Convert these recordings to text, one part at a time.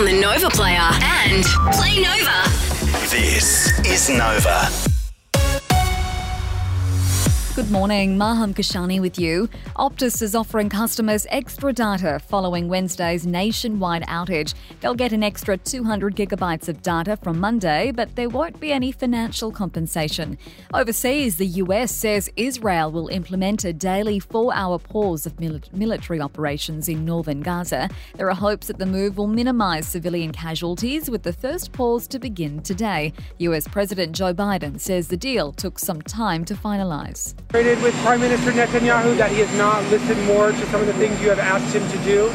on the Nova Player and Play Nova. This is Nova. Good morning, Maham Kashani with you. Optus is offering customers extra data following Wednesday's nationwide outage. They'll get an extra 200 gigabytes of data from Monday, but there won't be any financial compensation. Overseas, the US says Israel will implement a daily four hour pause of mil- military operations in northern Gaza. There are hopes that the move will minimize civilian casualties, with the first pause to begin today. US President Joe Biden says the deal took some time to finalize with Prime Minister Netanyahu that he has not listened more to some of the things you have asked him to do?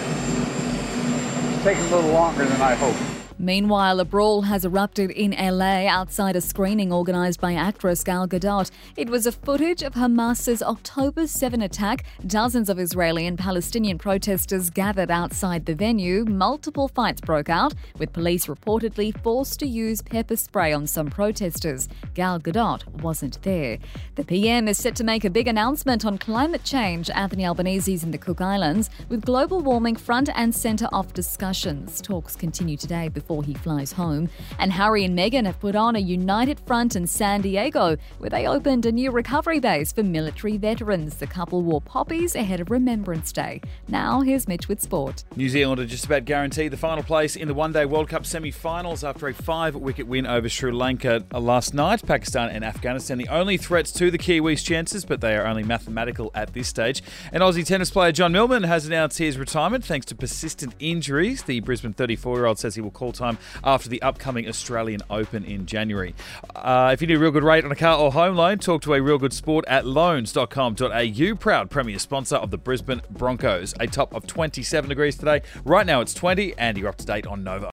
It's taken a little longer than I hoped. Meanwhile, a brawl has erupted in LA outside a screening organised by actress Gal Gadot. It was a footage of Hamas's October 7 attack. Dozens of Israeli and Palestinian protesters gathered outside the venue. Multiple fights broke out, with police reportedly forced to use pepper spray on some protesters. Gal Gadot wasn't there. The PM is set to make a big announcement on climate change. Anthony Albanese's in the Cook Islands, with global warming front and centre of discussions. Talks continue today before he flies home. And Harry and Meghan have put on a united front in San Diego, where they opened a new recovery base for military veterans. The couple wore poppies ahead of Remembrance Day. Now, here's Mitch with sport. New Zealand are just about guaranteed the final place in the one day World Cup semi finals after a five wicket win over Sri Lanka uh, last night. Pakistan and Afghanistan, the only threats to the Kiwis' chances, but they are only mathematical at this stage. And Aussie tennis player John Millman has announced his retirement thanks to persistent injuries. The Brisbane 34 year old says he will call time after the upcoming Australian Open in January. Uh, if you need a real good rate on a car or home loan, talk to a real good sport at loans.com.au. Proud premier sponsor of the Brisbane Broncos. A top of 27 degrees today. Right now it's 20, and you're up to date on Nova.